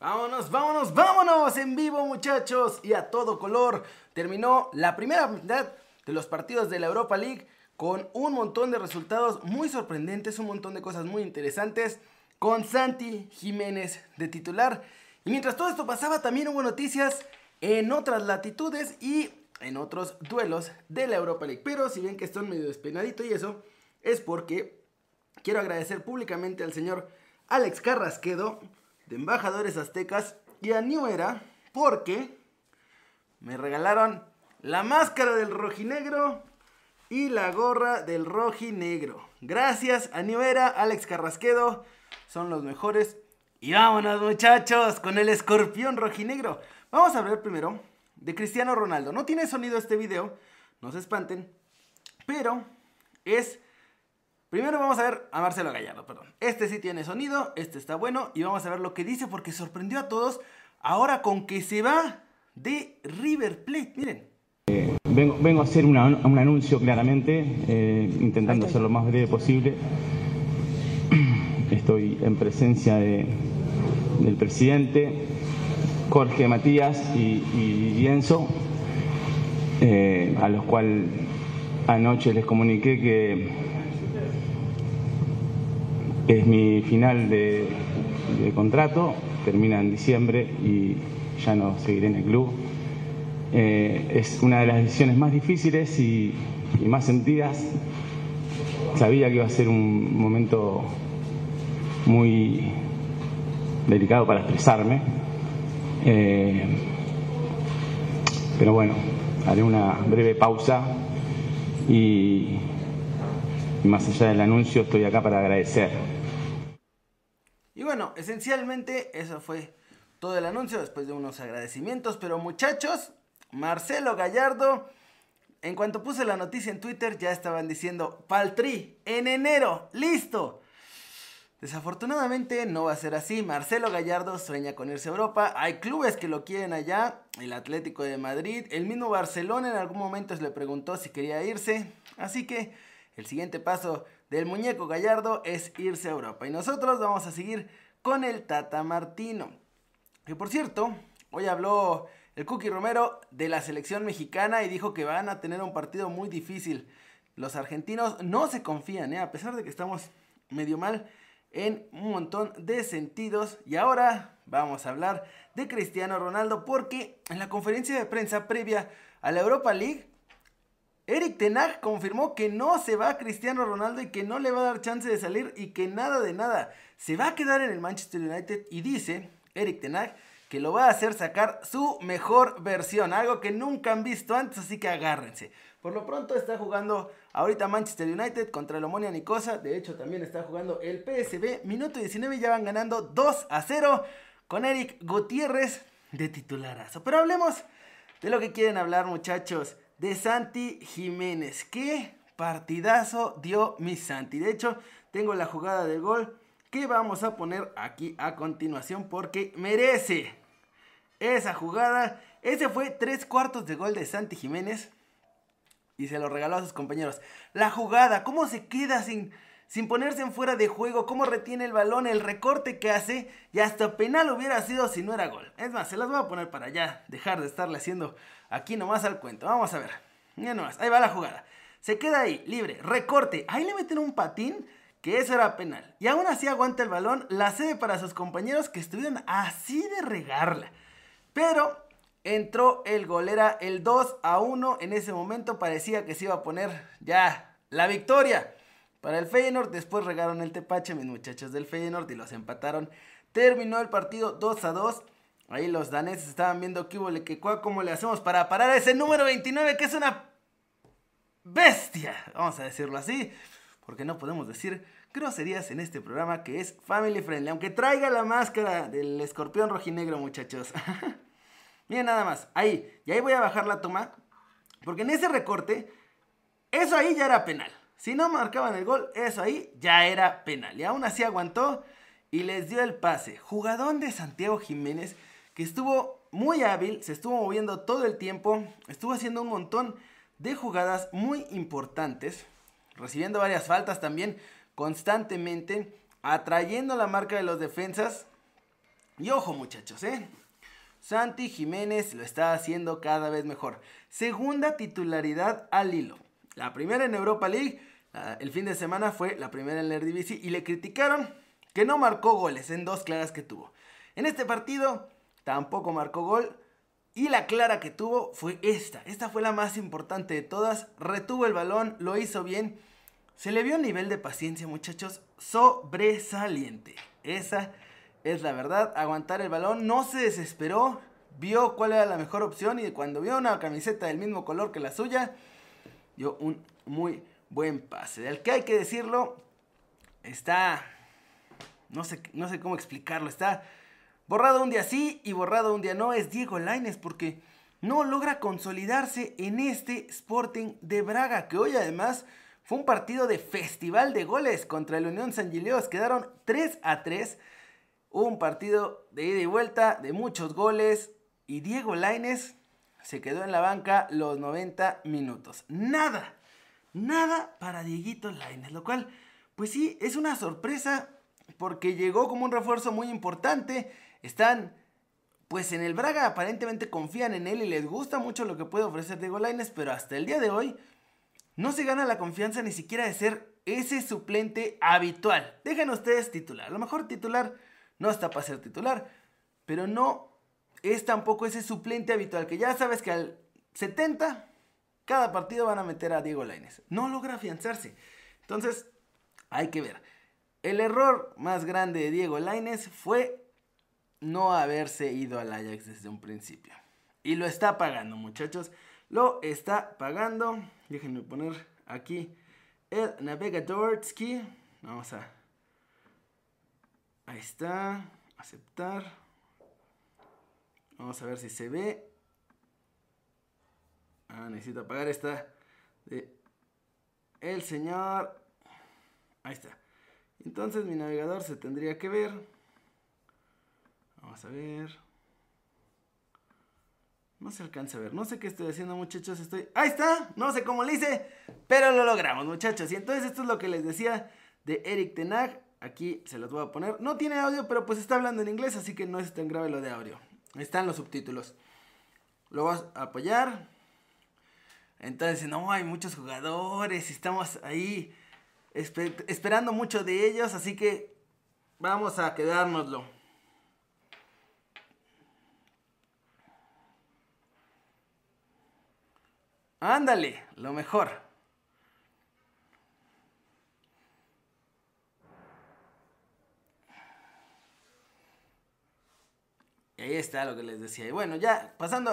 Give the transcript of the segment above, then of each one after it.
Vámonos, vámonos, vámonos en vivo muchachos y a todo color. Terminó la primera mitad de los partidos de la Europa League con un montón de resultados muy sorprendentes, un montón de cosas muy interesantes, con Santi Jiménez de titular. Y mientras todo esto pasaba también hubo noticias en otras latitudes y en otros duelos de la Europa League. Pero si ven que estoy medio despeinadito y eso, es porque quiero agradecer públicamente al señor Alex Carrasquedo de Embajadores Aztecas y a New porque me regalaron la máscara del rojinegro y la gorra del rojinegro. Gracias a New Alex Carrasquedo, son los mejores. Y vámonos muchachos con el escorpión rojinegro. Vamos a ver primero de Cristiano Ronaldo. No tiene sonido este video, no se espanten, pero es Primero vamos a ver a Marcelo Gallardo, perdón. Este sí tiene sonido, este está bueno y vamos a ver lo que dice porque sorprendió a todos ahora con que se va de River Plate. Miren. Eh, vengo, a hacer un anuncio claramente, eh, intentando ser lo más breve posible. Estoy en presencia de, del presidente, Jorge Matías y, y Enzo, eh, a los cuales anoche les comuniqué que es mi final de, contrato, termina en diciembre y ya no seguiré en el club. Eh, es una de las decisiones más difíciles y, más sentidas. Sabía que iba a ser un momento muy delicado para expresarme. Eh, pero bueno, haré una breve pausa y más allá del anuncio estoy acá para agradecer bueno, esencialmente eso fue todo el anuncio después de unos agradecimientos. Pero muchachos, Marcelo Gallardo, en cuanto puse la noticia en Twitter ya estaban diciendo, Paltri, en enero, listo. Desafortunadamente no va a ser así. Marcelo Gallardo sueña con irse a Europa. Hay clubes que lo quieren allá. El Atlético de Madrid. El mismo Barcelona en algún momento le preguntó si quería irse. Así que el siguiente paso del muñeco Gallardo es irse a Europa. Y nosotros vamos a seguir con el Tata Martino. Que por cierto, hoy habló el Cookie Romero de la selección mexicana y dijo que van a tener un partido muy difícil. Los argentinos no se confían, ¿eh? a pesar de que estamos medio mal en un montón de sentidos. Y ahora vamos a hablar de Cristiano Ronaldo porque en la conferencia de prensa previa a la Europa League Eric Tenag confirmó que no se va a Cristiano Ronaldo y que no le va a dar chance de salir y que nada de nada. Se va a quedar en el Manchester United y dice Eric Tenag que lo va a hacer sacar su mejor versión, algo que nunca han visto antes, así que agárrense. Por lo pronto está jugando ahorita Manchester United contra el Omonia Nicosa, de hecho también está jugando el PSB, minuto 19 ya van ganando 2 a 0 con Eric Gutiérrez de titularazo. Pero hablemos de lo que quieren hablar muchachos de Santi Jiménez. ¿Qué partidazo dio mi Santi? De hecho, tengo la jugada de gol que vamos a poner aquí a continuación porque merece esa jugada. Ese fue tres cuartos de gol de Santi Jiménez y se lo regaló a sus compañeros. La jugada, cómo se queda sin, sin ponerse en fuera de juego, cómo retiene el balón, el recorte que hace y hasta penal hubiera sido si no era gol. Es más, se las voy a poner para allá, dejar de estarle haciendo Aquí nomás al cuento. Vamos a ver. Ya nomás. Ahí va la jugada. Se queda ahí, libre. Recorte. Ahí le meten un patín que eso era penal. Y aún así aguanta el balón, la cede para sus compañeros que estuvieron así de regarla. Pero entró el gol, era el 2 a 1. En ese momento parecía que se iba a poner ya la victoria para el Feyenoord. Después regaron el tepache mis muchachos del Feyenoord y los empataron. Terminó el partido 2 a 2. Ahí los daneses estaban viendo qué hubo, que cómo le hacemos para parar a ese número 29 que es una bestia, vamos a decirlo así, porque no podemos decir groserías en este programa que es family friendly, aunque traiga la máscara del escorpión rojinegro, muchachos. Miren nada más, ahí, y ahí voy a bajar la toma, porque en ese recorte, eso ahí ya era penal. Si no marcaban el gol, eso ahí ya era penal. Y aún así aguantó y les dio el pase. Jugadón de Santiago Jiménez que estuvo muy hábil, se estuvo moviendo todo el tiempo, estuvo haciendo un montón de jugadas muy importantes, recibiendo varias faltas también constantemente, atrayendo la marca de los defensas Y ojo muchachos, ¿eh? Santi Jiménez lo está haciendo cada vez mejor. Segunda titularidad al hilo. La primera en Europa League, el fin de semana fue la primera en la Eredivisie y le criticaron que no marcó goles en dos claras que tuvo. En este partido tampoco marcó gol y la clara que tuvo fue esta. Esta fue la más importante de todas. Retuvo el balón, lo hizo bien. Se le vio un nivel de paciencia, muchachos, sobresaliente. Esa es la verdad. Aguantar el balón, no se desesperó. Vio cuál era la mejor opción y cuando vio una camiseta del mismo color que la suya, dio un muy buen pase. Del que hay que decirlo, está... No sé, no sé cómo explicarlo. Está borrado un día sí y borrado un día no. Es Diego Laines porque no logra consolidarse en este Sporting de Braga. Que hoy además fue un partido de festival de goles contra el Unión San Gileos. Quedaron 3 a 3. Un partido de ida y vuelta, de muchos goles. Y Diego Laines se quedó en la banca los 90 minutos. Nada, nada para Dieguito Laines. Lo cual, pues sí, es una sorpresa porque llegó como un refuerzo muy importante. Están, pues en el Braga aparentemente confían en él y les gusta mucho lo que puede ofrecer Diego Laines. Pero hasta el día de hoy no se gana la confianza ni siquiera de ser ese suplente habitual. Dejen ustedes titular. A lo mejor titular no está para ser titular, pero no es tampoco ese suplente habitual que ya sabes que al 70 cada partido van a meter a Diego Lainez. No logra afianzarse. Entonces, hay que ver. El error más grande de Diego Lainez fue no haberse ido al Ajax desde un principio. Y lo está pagando, muchachos. Lo está pagando. Déjenme poner aquí el navegador. Vamos a Ahí está. Aceptar. Vamos a ver si se ve. Ah, necesito apagar esta de el señor. Ahí está. Entonces mi navegador se tendría que ver. Vamos a ver. No se alcanza a ver. No sé qué estoy haciendo, muchachos. Estoy. Ahí está. No sé cómo lo hice. Pero lo logramos, muchachos. Y entonces esto es lo que les decía de Eric Tenag. Aquí se los voy a poner. No tiene audio, pero pues está hablando en inglés, así que no es tan grave lo de audio. Están los subtítulos. Lo vas a apoyar. Entonces, no, hay muchos jugadores. Estamos ahí esperando mucho de ellos, así que vamos a quedárnoslo. Ándale, lo mejor. Y ahí está lo que les decía. Y bueno, ya pasando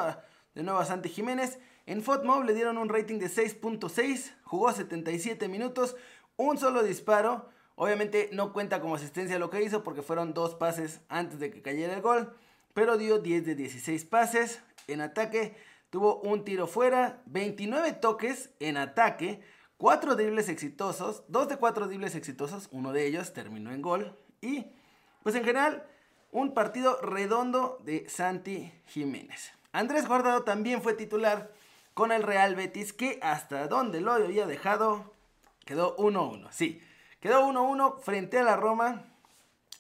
de nuevo a Santi Jiménez. En FOTMOB le dieron un rating de 6.6. Jugó 77 minutos. Un solo disparo. Obviamente no cuenta como asistencia lo que hizo porque fueron dos pases antes de que cayera el gol. Pero dio 10 de 16 pases. En ataque tuvo un tiro fuera. 29 toques en ataque. 4 dribles exitosos. 2 de 4 dribles exitosos. Uno de ellos terminó en gol. Y pues en general un partido redondo de Santi Jiménez. Andrés Guardado también fue titular con el Real Betis, que hasta donde lo había dejado quedó 1-1. Sí, quedó 1-1 frente a la Roma.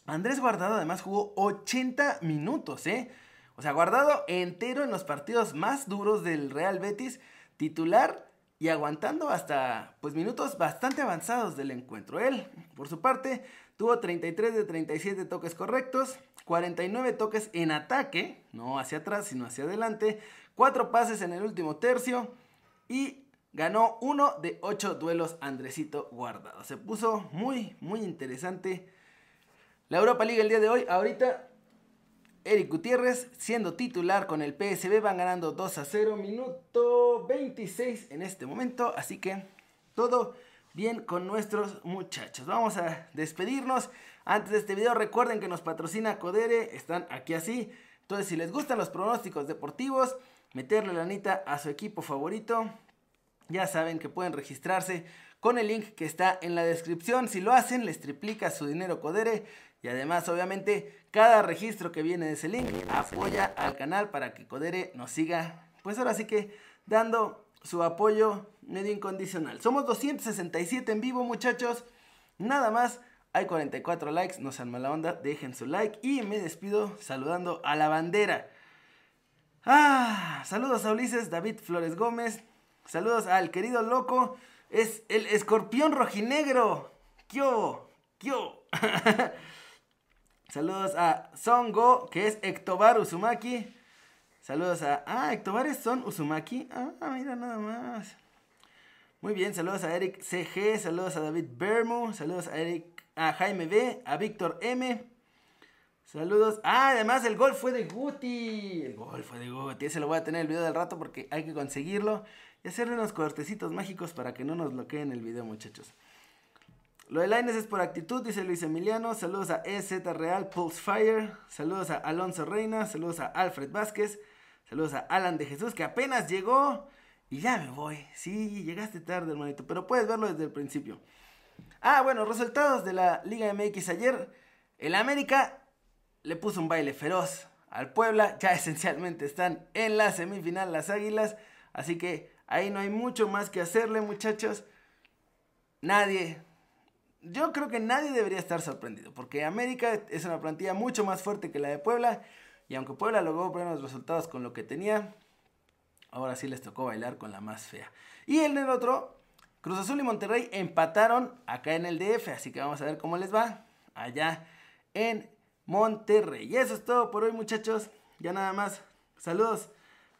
Andrés Guardado además jugó 80 minutos, ¿eh? O sea, Guardado entero en los partidos más duros del Real Betis, titular y aguantando hasta pues minutos bastante avanzados del encuentro. Él, por su parte, tuvo 33 de 37 toques correctos, 49 toques en ataque, no hacia atrás, sino hacia adelante, 4 pases en el último tercio y ganó uno de 8 duelos Andresito Guardado. Se puso muy, muy interesante la Europa League el día de hoy. Ahorita Eric Gutiérrez siendo titular con el PSB van ganando 2 a 0, minuto 26 en este momento, así que todo bien con nuestros muchachos. Vamos a despedirnos. Antes de este video recuerden que nos patrocina Codere, están aquí así. Entonces si les gustan los pronósticos deportivos, meterle la anita a su equipo favorito, ya saben que pueden registrarse con el link que está en la descripción. Si lo hacen, les triplica su dinero Codere. Y además, obviamente, cada registro que viene de ese link apoya al canal para que Codere nos siga, pues ahora sí que dando su apoyo medio incondicional. Somos 267 en vivo, muchachos. Nada más Hay 44 likes, no sean mala onda, dejen su like y me despido saludando a la bandera. Ah, saludos a Ulises, David Flores Gómez. Saludos al querido loco. Es el escorpión rojinegro. Kyo, kyo. saludos a Songo, que es Ectobar Uzumaki. Saludos a. Ah, Ectobar es Son Uzumaki. Ah, mira nada más. Muy bien, saludos a Eric CG, saludos a David Bermo, saludos a Eric, a Jaime B, a Víctor M. Saludos. Ah, además el gol fue de Guti. El gol fue de Guti. Ese lo voy a tener el video del rato porque hay que conseguirlo. Y hacerle unos cortecitos mágicos para que no nos bloqueen el video, muchachos. Lo de Lines es por actitud, dice Luis Emiliano. Saludos a EZ Real, Pulse Fire. Saludos a Alonso Reina. Saludos a Alfred Vázquez. Saludos a Alan de Jesús, que apenas llegó. Y ya me voy. Sí, llegaste tarde, hermanito. Pero puedes verlo desde el principio. Ah, bueno, resultados de la Liga MX ayer. El América le puso un baile feroz al Puebla. Ya esencialmente están en la semifinal las Águilas. Así que ahí no hay mucho más que hacerle, muchachos. Nadie. Yo creo que nadie debería estar sorprendido. Porque América es una plantilla mucho más fuerte que la de Puebla. Y aunque Puebla logró buenos resultados con lo que tenía, ahora sí les tocó bailar con la más fea. Y en el otro, Cruz Azul y Monterrey empataron acá en el DF. Así que vamos a ver cómo les va allá en Monterrey. Y eso es todo por hoy, muchachos. Ya nada más. Saludos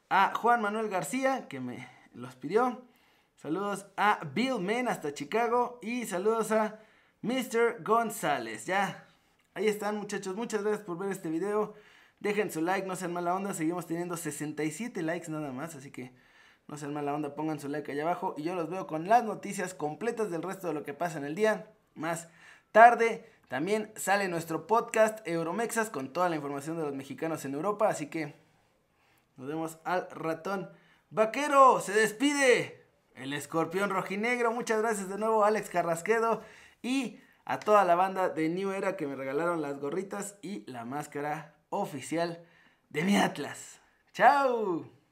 a Juan Manuel García, que me los pidió. Saludos a Bill Men hasta Chicago. Y saludos a Mr. González. Ya, ahí están, muchachos. Muchas gracias por ver este video. Dejen su like, no sean mala onda. Seguimos teniendo 67 likes nada más. Así que no sean mala onda, pongan su like allá abajo. Y yo los veo con las noticias completas del resto de lo que pasa en el día. Más tarde. También sale nuestro podcast Euromexas con toda la información de los mexicanos en Europa. Así que nos vemos al ratón. Vaquero, se despide. El escorpión rojinegro. Muchas gracias de nuevo, Alex Carrasquedo. Y a toda la banda de New Era que me regalaron las gorritas y la máscara oficial de mi Atlas. ¡Chao!